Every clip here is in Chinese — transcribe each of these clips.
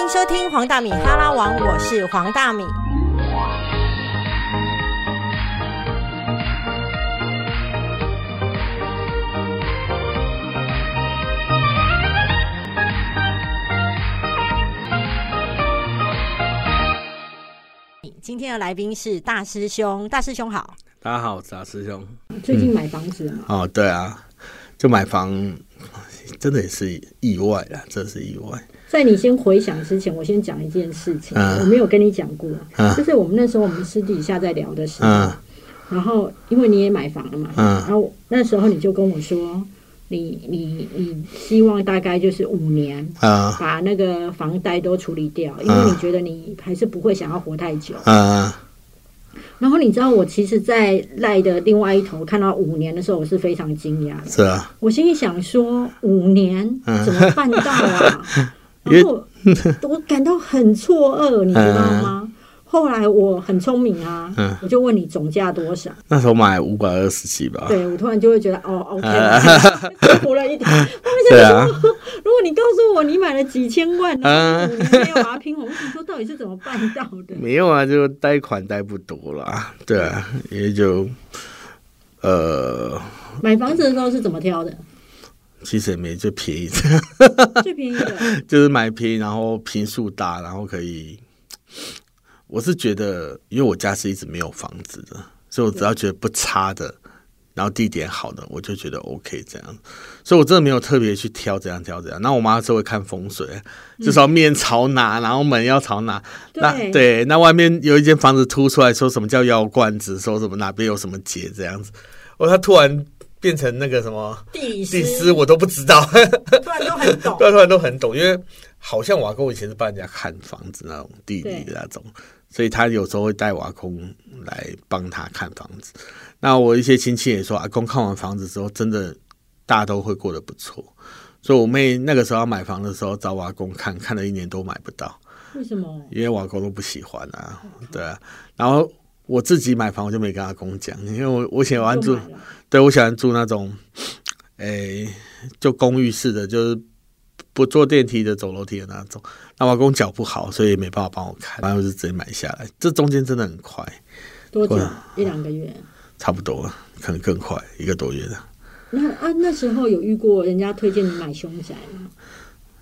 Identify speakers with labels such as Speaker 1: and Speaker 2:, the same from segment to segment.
Speaker 1: 迎收听黄大米哈拉王，我是黄大米。今天的来宾是大师兄，大师兄好。
Speaker 2: 大家好，我是大师兄。
Speaker 3: 最近买房子了吗？
Speaker 2: 哦，对啊，就买房，真的也是意外啊，这是意外。
Speaker 3: 在你先回想之前，我先讲一件事情，
Speaker 2: 嗯
Speaker 3: 我没有跟你讲过，
Speaker 2: 嗯
Speaker 3: 就是我们那时候我们私底下在聊的时候，
Speaker 2: 嗯
Speaker 3: 然后因为你也买房了嘛，
Speaker 2: 嗯
Speaker 3: 然后那时候你就跟我说，你你你希望大概就是五年
Speaker 2: 啊。
Speaker 3: 把那个房贷都处理掉，因为
Speaker 2: 嗯
Speaker 3: 你觉得你还是不会想要活太久。
Speaker 2: 嗯
Speaker 3: 然后你知道我其实，在赖的另外一头看到五年的时候，我是非常惊讶的。
Speaker 2: 是啊，
Speaker 3: 我心里想说，五年？
Speaker 2: 嗯
Speaker 3: 怎么办到啊？然后 我感到很错愕，你知道吗？后来我很聪明啊，
Speaker 2: 嗯
Speaker 3: 我就问你总价多少？
Speaker 2: 那时候买五百二十七吧。
Speaker 3: 对我突然就会觉得，哦，OK，活了一点。我
Speaker 2: 对啊
Speaker 3: 想说，如果你告诉我你买了几千万，然后
Speaker 2: 嗯
Speaker 3: 五年内要把它拼红，我想说到底是怎么办到的？
Speaker 2: 没有啊，就贷款贷不多啦。对啊，也就呃，
Speaker 3: 买房子的时候是怎么挑的？
Speaker 2: 其实也没最便宜的，
Speaker 3: 最便宜的，
Speaker 2: 就是买便宜，然后平数大，然后可以。我是觉得，因为我家是一直没有房子的，所以我只要觉得不差的，然后地点好的，我就觉得 OK 这样。所以我真的没有特别去挑怎样挑怎样。那我妈是会看风水，至少面朝哪，然后门要朝哪。那
Speaker 3: 对
Speaker 2: 对，那外面有一间房子凸出来，说什么叫妖罐子，说什么哪边有什么结这样子。哦，他突然变成那个什么
Speaker 3: 地理
Speaker 2: 地师，我都不知道。
Speaker 3: 突然都很懂。
Speaker 2: 对，突然都很懂，因为好像瓦工以前是帮人家看房子那种地理的那种，所以他有时候会带瓦工来帮他看房子。那我一些亲戚也说，阿公看完房子之后，真的大家都会过得不错。所以我妹那个时候要买房的时候找瓦工看，看了一年都买不到，
Speaker 3: 为什么？
Speaker 2: 因为瓦工都不喜欢啊，对啊。然后我自己买房，我就没跟阿公讲，因为我我喜欢住对我喜欢住那种，诶、就公寓式的，就是不坐电梯的，走楼梯的那种。那我公脚不好，所以没办法帮我看，然后就直接买下来。这中间真的很快，
Speaker 3: 多久？一两个月。
Speaker 2: 差不多，可能更快，一个多月的。
Speaker 3: 那啊，那时候有遇过人家推荐你买凶宅吗？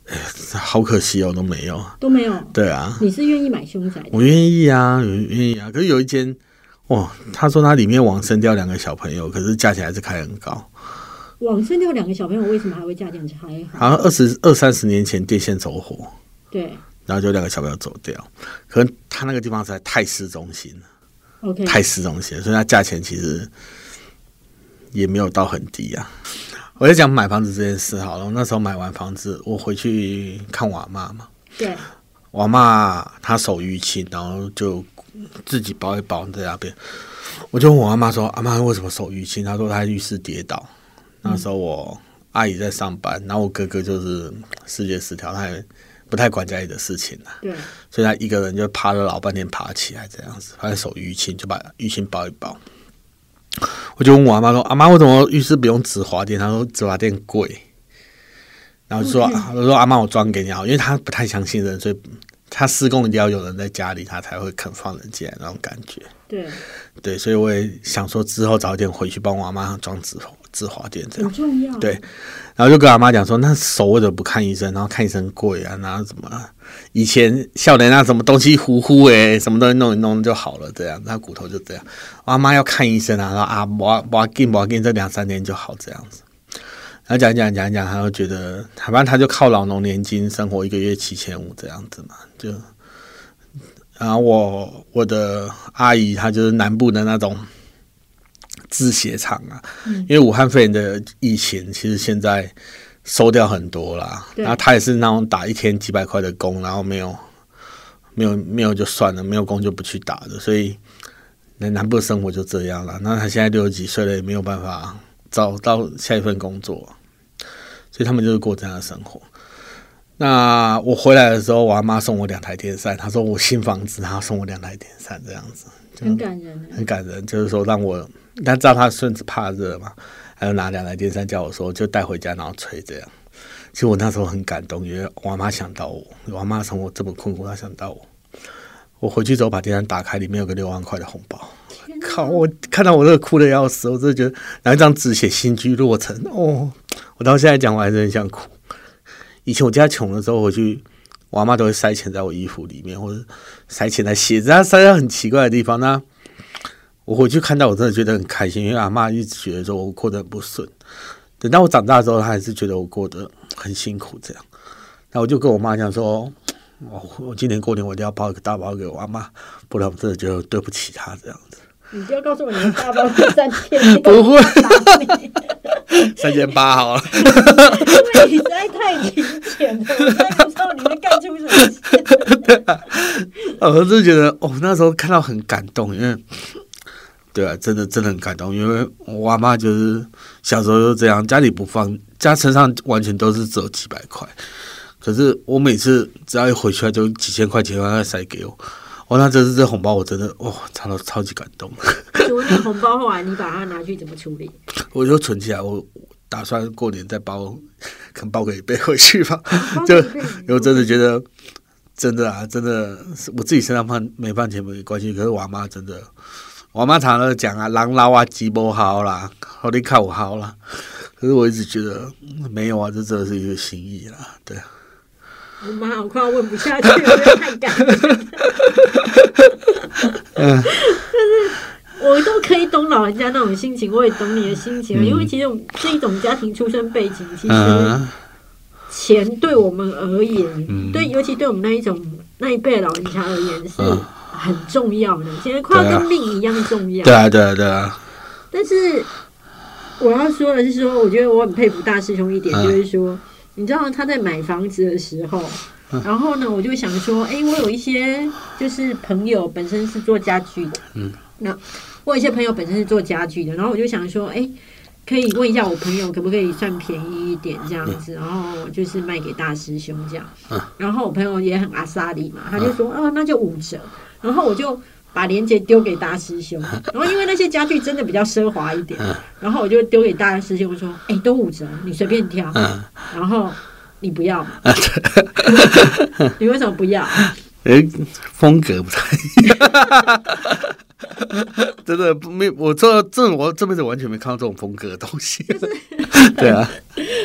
Speaker 2: 好可惜哦，都没有。
Speaker 3: 都没有。
Speaker 2: 对啊，
Speaker 3: 你是愿意买凶宅的？
Speaker 2: 我愿意啊，愿意啊。可是有一间，哇，他说他里面往生掉两个小朋友，可是价钱还是开很高，
Speaker 3: 往生掉两个小朋友，为什么还会价钱还好？
Speaker 2: 好像二十二三十年前电线走火，
Speaker 3: 对
Speaker 2: 然后就两个小朋友走掉。可能他那个地方实在太市中心了。
Speaker 3: ，OK，
Speaker 2: 太市中心了，所以它价钱其实也没有到很低啊。我在讲买房子这件事好了，我那时候买完房子，我回去看我阿妈嘛，
Speaker 3: 对，
Speaker 2: 我阿妈她手淤青，然后就自己包一包在那边。我就问我阿妈说：“阿妈为什么手淤青？”她说她在浴室跌倒。那时候我阿姨在上班，然后我哥哥就是视觉失调，他也不太管家里的事情啊。
Speaker 3: 对，
Speaker 2: 所以他一个人就爬了老半天爬起来这样子，反正手淤青就把淤青包一包。我就问我阿妈说：“阿妈，为什么浴室不用纸滑垫？”她说：“纸滑垫贵。”然后就说：“
Speaker 3: OK
Speaker 2: 我说阿妈，我装给你啊，因为她不太相信人，所以她施工一定要有人在家里，她才会肯放人进来那种感觉。
Speaker 3: 对，
Speaker 2: 对，所以我也想说之后早点回去帮我阿妈装止止滑垫这样。
Speaker 3: 重要。
Speaker 2: 对然后就跟阿妈讲说，那手为什么不看医生？然后看医生贵啊，然后怎么以前笑脸啊什么东西糊糊诶，什么东西弄一弄就好了，这样，那骨头就这样。我阿妈要看医生啊，然后啊，我我紧我紧，这两三天就好这样子。然后讲讲讲讲，他就觉得，反正他就靠老农年金生活，一个月七千五这样子嘛，就。然后我我的阿姨她就是南部的那种制鞋厂啊，因为武汉肺炎的疫情，其实现在收掉很多啦。
Speaker 3: 对
Speaker 2: 然后他也是那种打一天几百块的工，然后没有没有没有就算了，没有工就不去打的，所以那南部的生活就这样了。那他现在六十几岁了，也没有办法找到下一份工作，所以他们就是过这样的生活。那我回来的时候，我阿妈送我两台电扇，她说我新房子，她送我两台电扇，这样子
Speaker 3: 很感人欸
Speaker 2: 很感人。就是说让我，他知道他孙子怕热嘛，还有拿两台电扇叫我说就带回家，然后吹这样。其实我那时候很感动，因为我妈想到我，我妈从我这么困苦，她想到我。我回去之后把电扇打开，里面有个六万块的红包。靠！我看到我这个哭的要死，我真的觉得拿一张纸写“新居落成”，哦，我到现在讲我还是很想哭。以前我家穷的时候，回去我妈都会塞钱在我衣服里面，或者塞钱在鞋子，她塞在很奇怪的地方。那我回去看到，我真的觉得很开心，因为阿妈一直觉得说我过得很不顺。等到我长大之后，她还是觉得我过得很辛苦。这样，那我就跟我妈讲说。我我今年过年我一定要包一个大包给我阿妈，不然我真的觉得对不起她这样子。
Speaker 3: 你就要告诉我，你大包三千，
Speaker 2: 不会，三千八好了。
Speaker 3: 因为你实在太勤俭了，我才不知道你会干出什么事。
Speaker 2: 对啊，我是觉得哦，那时候看到很感动，因为对啊，真的真的很感动，因为我阿妈就是小时候就这样，家里不放，家身上完全都是只有几百块。可是我每次只要一回去，就几千块钱要塞给我。哦，那这次这红包，我真的哇，超到超级感动。
Speaker 3: 红包后来，你把它拿去怎么处理？
Speaker 2: 我就存起来，我打算过年再包，可能包个一倍回去吧。就因为真的觉得，真的啊，真的，我自己身上放没放钱没关系。可是我妈真的，我妈常常讲啊，狼捞啊，鸡不好啦，好你看我好啦。可是我一直觉得没有啊，这真的是一个心意啦，对。
Speaker 3: 我妈，我快要问不下去了，太感动。嗯，但是我都可以懂老人家那种心情，我也懂你的心情，因为其实这一种家庭出身背景，其实钱对我们而言，对，尤其对我们那一种那一辈老人家而言是很重要的，其实快要跟命一样重要。
Speaker 2: 对啊，对啊，对啊。
Speaker 3: 但是我要说的是，说我觉得我很佩服大师兄一点，就是说。你知道他在买房子的时候，然后呢，我就想说，哎，我有一些就是朋友本身是做家具的，嗯，那我有一些朋友本身是做家具的，然后我就想说，哎，可以问一下我朋友可不可以算便宜一点这样子，然后就是卖给大师兄这样，然后我朋友也很阿萨里嘛，他就说，哦，那就五折，然后我就。把链接丢给大师兄，然后因为那些家具真的比较奢华一点，然后我就丢给大师兄说：“哎，都五折，你随便挑。”然后你不要，你为什么不要？
Speaker 2: 哎，风格不太一样，真的没我这这我这辈子完全没看到这种风格的东西。对啊，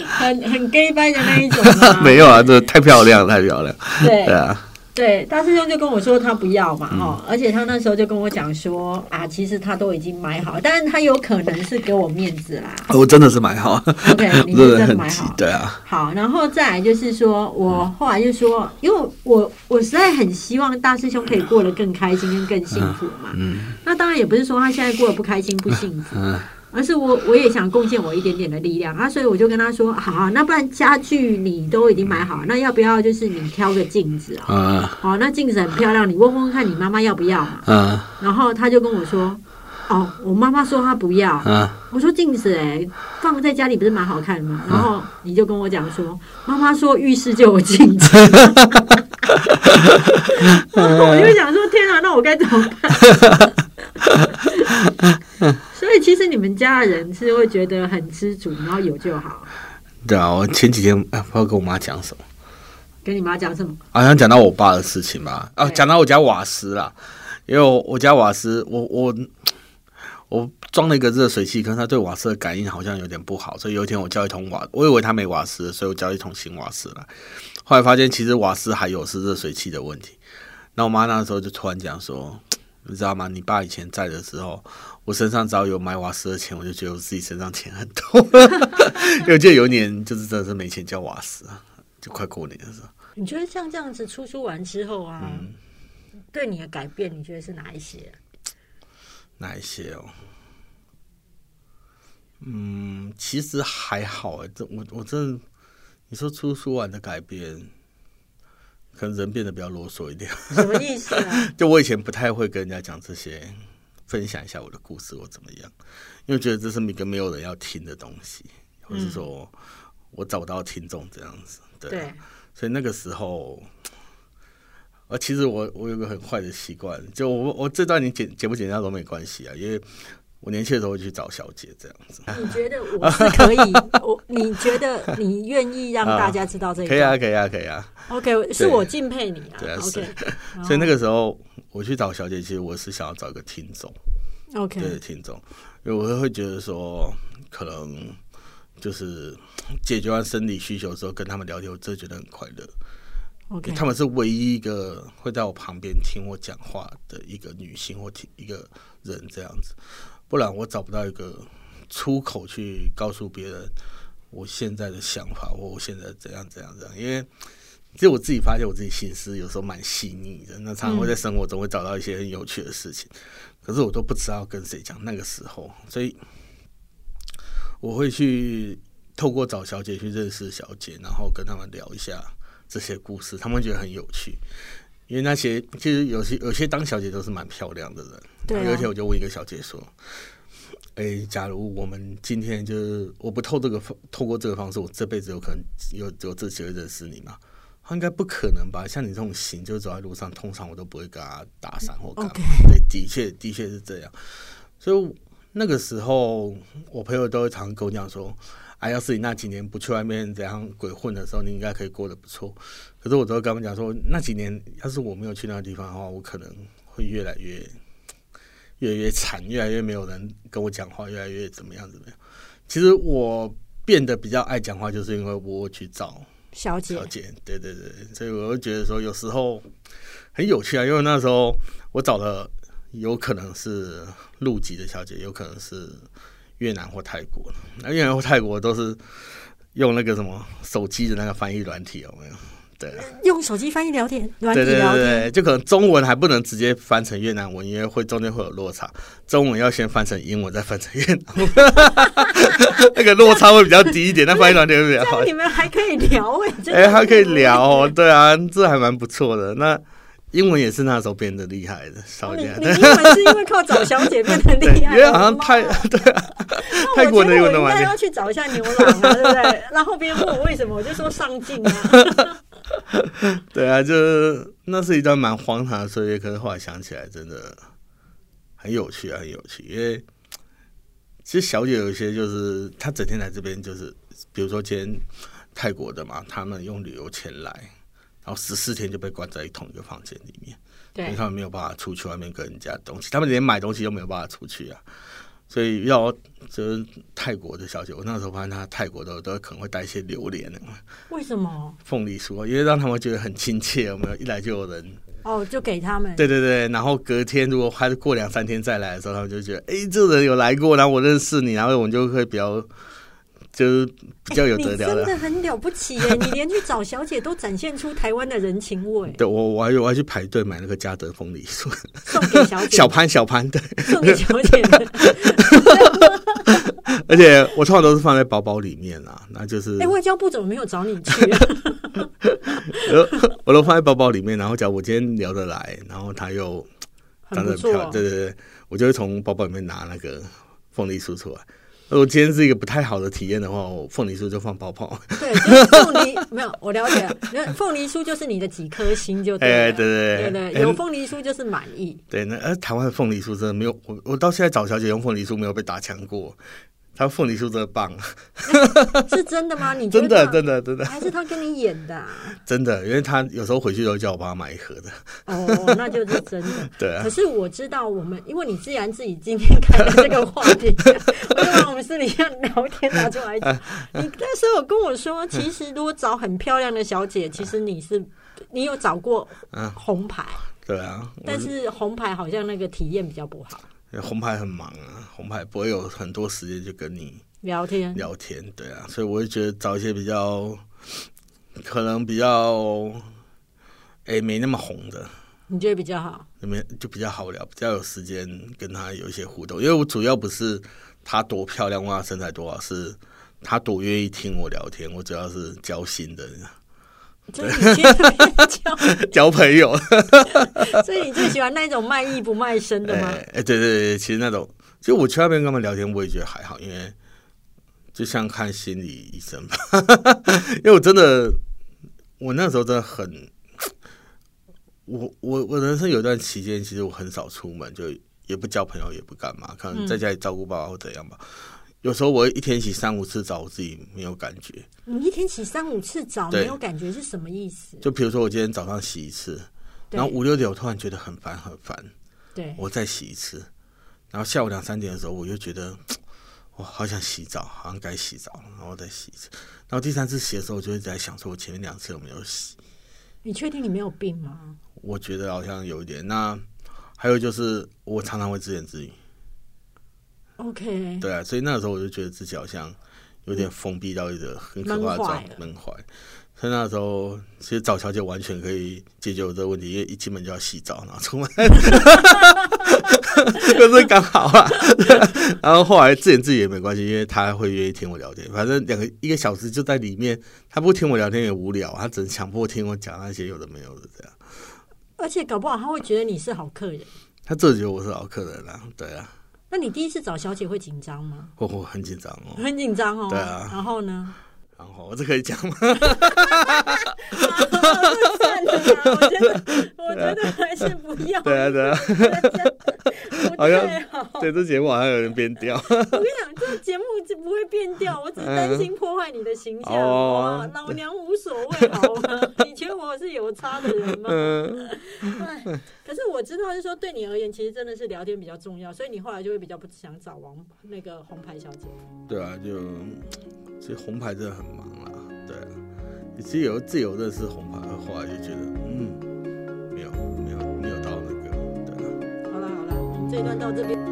Speaker 3: 很很 gay 掰的那一种。
Speaker 2: 没有啊，这太漂亮，太漂亮。
Speaker 3: 对
Speaker 2: 对啊。
Speaker 3: 对，大师兄就跟我说他不要嘛，哦，而且他那时候就跟我讲说啊，其实他都已经买好，但是他有可能是给我面子啦。
Speaker 2: 我真的是买好
Speaker 3: ，OK，你真的买好，
Speaker 2: 对啊。
Speaker 3: 好，然后再来就是说，我后来就说，因为我我实在很希望大师兄可以过得更开心跟更幸福嘛。嗯。那当然也不是说他现在过得不开心不幸福。嗯。而是我我也想贡献我一点点的力量啊，所以我就跟他说，好，那不然家具你都已经买好，那要不要就是你挑个镜子啊？好，那镜子很漂亮，你问问看你妈妈要不要嘛？嗯。然后他就跟我说，哦，我妈妈说她不要。嗯。我说镜子哎，放在家里不是蛮好看的吗？然后你就跟我讲说，妈妈说浴室就有镜子。我就想说，天啊，那我该怎么办？所以其实你们家的人是会觉得很知足，然后有就好。
Speaker 2: 对啊，我前几天不知道跟我妈讲什么，
Speaker 3: 跟你妈讲什么？
Speaker 2: 好像讲到我爸的事情吧。啊，讲到我家瓦斯啦，因为我我家瓦斯，我我我装了一个热水器，可是它对瓦斯的感应好像有点不好，所以有一天我叫一桶瓦，我以为它没瓦斯，所以我叫一桶新瓦斯来。后来发现其实瓦斯还有是热水器的问题。那我妈那时候就突然讲说。你知道吗？你爸以前在的时候，我身上只要有买瓦斯的钱，我就觉得我自己身上钱很多。因为记得有一年就是真的是没钱交瓦斯啊，就快过年的时候。
Speaker 3: 你觉得像这样子出书完之后啊，对你的改变，你觉得是哪一些？
Speaker 2: 哪一些哦？嗯，其实还好哎，这我我真的，你说出书完的改变。可能人变得比较啰嗦一点，
Speaker 3: 什么意思啊？
Speaker 2: 就我以前不太会跟人家讲这些，分享一下我的故事或怎么样，因为觉得这是一个没有人要听的东西，或是说我找不到听众这样子，对。所以那个时候，呃，其实我我有个很坏的习惯，就我我这段你剪剪不剪掉都没关系啊，因为我年轻的时候会去找小姐这样子。
Speaker 3: 你觉得我是可以？我你觉得你愿意让 大家知道这个？
Speaker 2: 可以啊，可以啊，可以啊。
Speaker 3: OK，是我敬佩你啊。
Speaker 2: 对啊
Speaker 3: OK，
Speaker 2: 所以那个时候我去找小姐，其实我是想要找一个听众
Speaker 3: ，OK，
Speaker 2: 对听众，因为我会觉得说，可能就是解决完生理需求之后，跟他们聊天，我真的觉得很快乐。
Speaker 3: OK，
Speaker 2: 他们是唯一一个会在我旁边听我讲话的一个女性或听一个人这样子，不然我找不到一个出口去告诉别人我现在的想法或我现在怎样怎样怎样，因为其实我自己发现我自己心思有时候蛮细腻的，那常常会在生活中会找到一些很有趣的事情，可是我都不知道跟谁讲。那个时候，所以我会去透过找小姐去认识小姐，然后跟他们聊一下这些故事，他们觉得很有趣。因为那些其实有些有些当小姐都是蛮漂亮的人，有一天我就问一个小姐说：“哎、假如我们今天就是我不透这个透过这个方式，我这辈子有可能有有这机会认识你吗？”他应该不可能吧？像你这种型，就走在路上，通常我都不会跟他搭讪或干嘛。对，的确的确是这样。所以那个时候，我朋友都会常常跟我讲说：“啊，要是你那几年不去外面怎样鬼混的时候，你应该可以过得不错。”可是我都会跟他们讲说，那几年要是我没有去那个地方的话，我可能会越来越越来越惨，越来越没有人跟我讲话，越来越怎么样怎么样。其实我变得比较爱讲话，就是因为我去找
Speaker 3: 小姐。
Speaker 2: 小姐，对对对，所以我就觉得说有时候很有趣啊，因为那时候我找的有可能是陆籍的小姐，有可能是越南或泰国，那越南或泰国都是用那个什么手机的那个翻译软体，有没有？对啊，
Speaker 3: 用手机翻译聊天，软体
Speaker 2: 对对
Speaker 3: 聊天。
Speaker 2: 对对，就可能中文还不能直接翻成越南文，因为会中间会有落差。中文要先翻成英文，再翻成越南文，那个落差会比较低一点，那翻译软体会比较好。
Speaker 3: 你们还可以聊哎、
Speaker 2: 哎、还可以聊哦，对啊，这还蛮不错的。那英文也是那时候变得厉害的，稍
Speaker 3: 你
Speaker 2: 微
Speaker 3: 你英文是因为靠找小姐变得
Speaker 2: 对，
Speaker 3: 厉害，
Speaker 2: 因为好像泰
Speaker 3: 我的妈
Speaker 2: 对啊，泰国的英文都蛮厉害。
Speaker 3: 该要去找一下牛郎啊，对不对？然后别人问我为什么，我就说上进啊。
Speaker 2: 对啊，就是那是一段蛮荒唐的岁月，可是后来想起来真的很有趣啊，很有趣。因为其实小姐有一些就是她整天来这边，就是比如说今天泰国的嘛，他们用旅游钱来，然后十四天就被关在同一个房间里面。因为他们没有办法出去外面跟人家东西，他们连买东西都没有办法出去啊。所以要就是泰国的小姐，我那时候发现她泰国的都可能会带一些榴莲、
Speaker 3: 为什么？
Speaker 2: 凤梨酥，因为让他们觉得很亲切。有没有？一来就有人，
Speaker 3: 哦，就给他们。
Speaker 2: 对对对。然后隔天如果还是过两三天再来的时候，他们就觉得，哎，这个人有来过，然后我认识你，然后我们就会比较，就是比较有
Speaker 3: 你
Speaker 2: 得聊
Speaker 3: 真的很了不起耶！你连去找小姐都展现出台湾的人情味，
Speaker 2: 对我我还我还去排队买那个嘉德凤梨酥，
Speaker 3: 送给小姐，
Speaker 2: 小潘小潘对。
Speaker 3: 送给小姐的。
Speaker 2: 而且我通常都是放在包包里面啦，那就是
Speaker 3: 哎，外交部怎么没有找你去啊？
Speaker 2: 我我都放在包包里面，然后假如我今天聊得来，然后他又长得很漂亮，，对对对，我就会从包包里面拿那个凤梨酥出来。如果今天是一个不太好的体验的话，我凤梨酥就放泡泡。
Speaker 3: 对，就是凤梨没有，我了解了。那凤梨酥就是你的几颗星就对了，
Speaker 2: 哎对对
Speaker 3: 对
Speaker 2: 对
Speaker 3: 对，有凤梨酥就是满意。
Speaker 2: 对，那呃，台湾的凤梨酥真的没有，我我到现在找小姐用凤梨酥没有被打枪过。他凤梨酥真的棒，
Speaker 3: 是真的吗？你
Speaker 2: 真的真的真的
Speaker 3: 还是他跟你演的、啊？
Speaker 2: 真的，因为他有时候回去都叫我帮他买一盒的。
Speaker 3: 哦，那就是真的。
Speaker 2: 对啊
Speaker 3: 可，是我知道，我们因为你既然自己今天开了这个话题，我就把我们私底下聊天拿出来讲。你那时候有跟我说，其实如果找很漂亮的小姐，其实你是你有找过
Speaker 2: 嗯
Speaker 3: 红牌，
Speaker 2: 对啊，
Speaker 3: 但是红牌好像那个体验比较不好。
Speaker 2: 红牌很忙啊，红牌不会有很多时间去跟你
Speaker 3: 聊天，
Speaker 2: 聊天，对啊，所以我会觉得找一些比较可能比较哎、没那么红的，
Speaker 3: 你觉得比较好？
Speaker 2: 那边就比较好聊，比较有时间跟他有一些互动。因为我主要不是她多漂亮或她身材多好，是她多愿意听我聊天。我主要是交心的，
Speaker 3: 所以你去交，
Speaker 2: 交朋友。
Speaker 3: 所以你最喜欢那种卖艺不卖身的
Speaker 2: 哎、
Speaker 3: 吗？
Speaker 2: 哎对对对，其实那种，其实我去那边跟他们聊天，我也觉得还好，因为就像看心理医生吧。因为我真的，我那时候真的很，我我我人生有一段期间，其实我很少出门，就也不交朋友，也不干嘛，可能在家里照顾爸爸或怎样吧。有时候我一天洗三五次澡，我自己没有感觉。
Speaker 3: 你一天洗三五次澡没有感觉是什么意思？
Speaker 2: 就比如说我今天早上洗一次，然后五六点我突然觉得很烦很烦，
Speaker 3: 对，
Speaker 2: 我再洗一次，然后下午两三点的时候我就觉得 我好想洗澡，好像该洗澡了，然后再洗一次。然后第三次洗的时候，我就一直在想说，我前面两次有没有洗？
Speaker 3: 你确定你没有病吗？
Speaker 2: 我觉得好像有一点。那还有就是我常常会自言自语。
Speaker 3: OK，
Speaker 2: 对啊，所以那个时候我就觉得自己好像有点封闭到一个很可怕的状门坏。所以那时候其实找小姐完全可以解决我这个问题，因为一进门就要洗澡，然后出门，可是刚好啊。然后后来自言自语也没关系，因为他会愿意听我聊天。反正两个一个小时就在里面，他不听我聊天也无聊，他只能强迫听我讲那些有的没有的这样。
Speaker 3: 而且搞不好他会觉得你是好客人，
Speaker 2: 他这觉得我是好客人啊，对啊。
Speaker 3: 那你第一次找小姐会紧张吗？
Speaker 2: 我我很紧张哦，
Speaker 3: 很紧张哦。
Speaker 2: 对啊，
Speaker 3: 然后呢？
Speaker 2: 然后这可以讲吗？
Speaker 3: 我觉得我觉得还是不要。
Speaker 2: 对啊对啊，
Speaker 3: 好像
Speaker 2: 对这节目好像有人变调。
Speaker 3: 我跟你讲，这节目就不会变调，我只是担心破坏你的形象。哦，老娘无所谓，好吗？你觉得我是有差的人吗？可是我知道，就是说对你而言，其实真的是聊天比较重要，所以你后来就会比较不想找王那个红牌小姐。
Speaker 2: 对啊，就其实红牌真的很忙啦，其实有自由认识红牌的话，就觉得嗯，没有没有没有到那个，对啊。
Speaker 3: 好了好了，这一段到这边。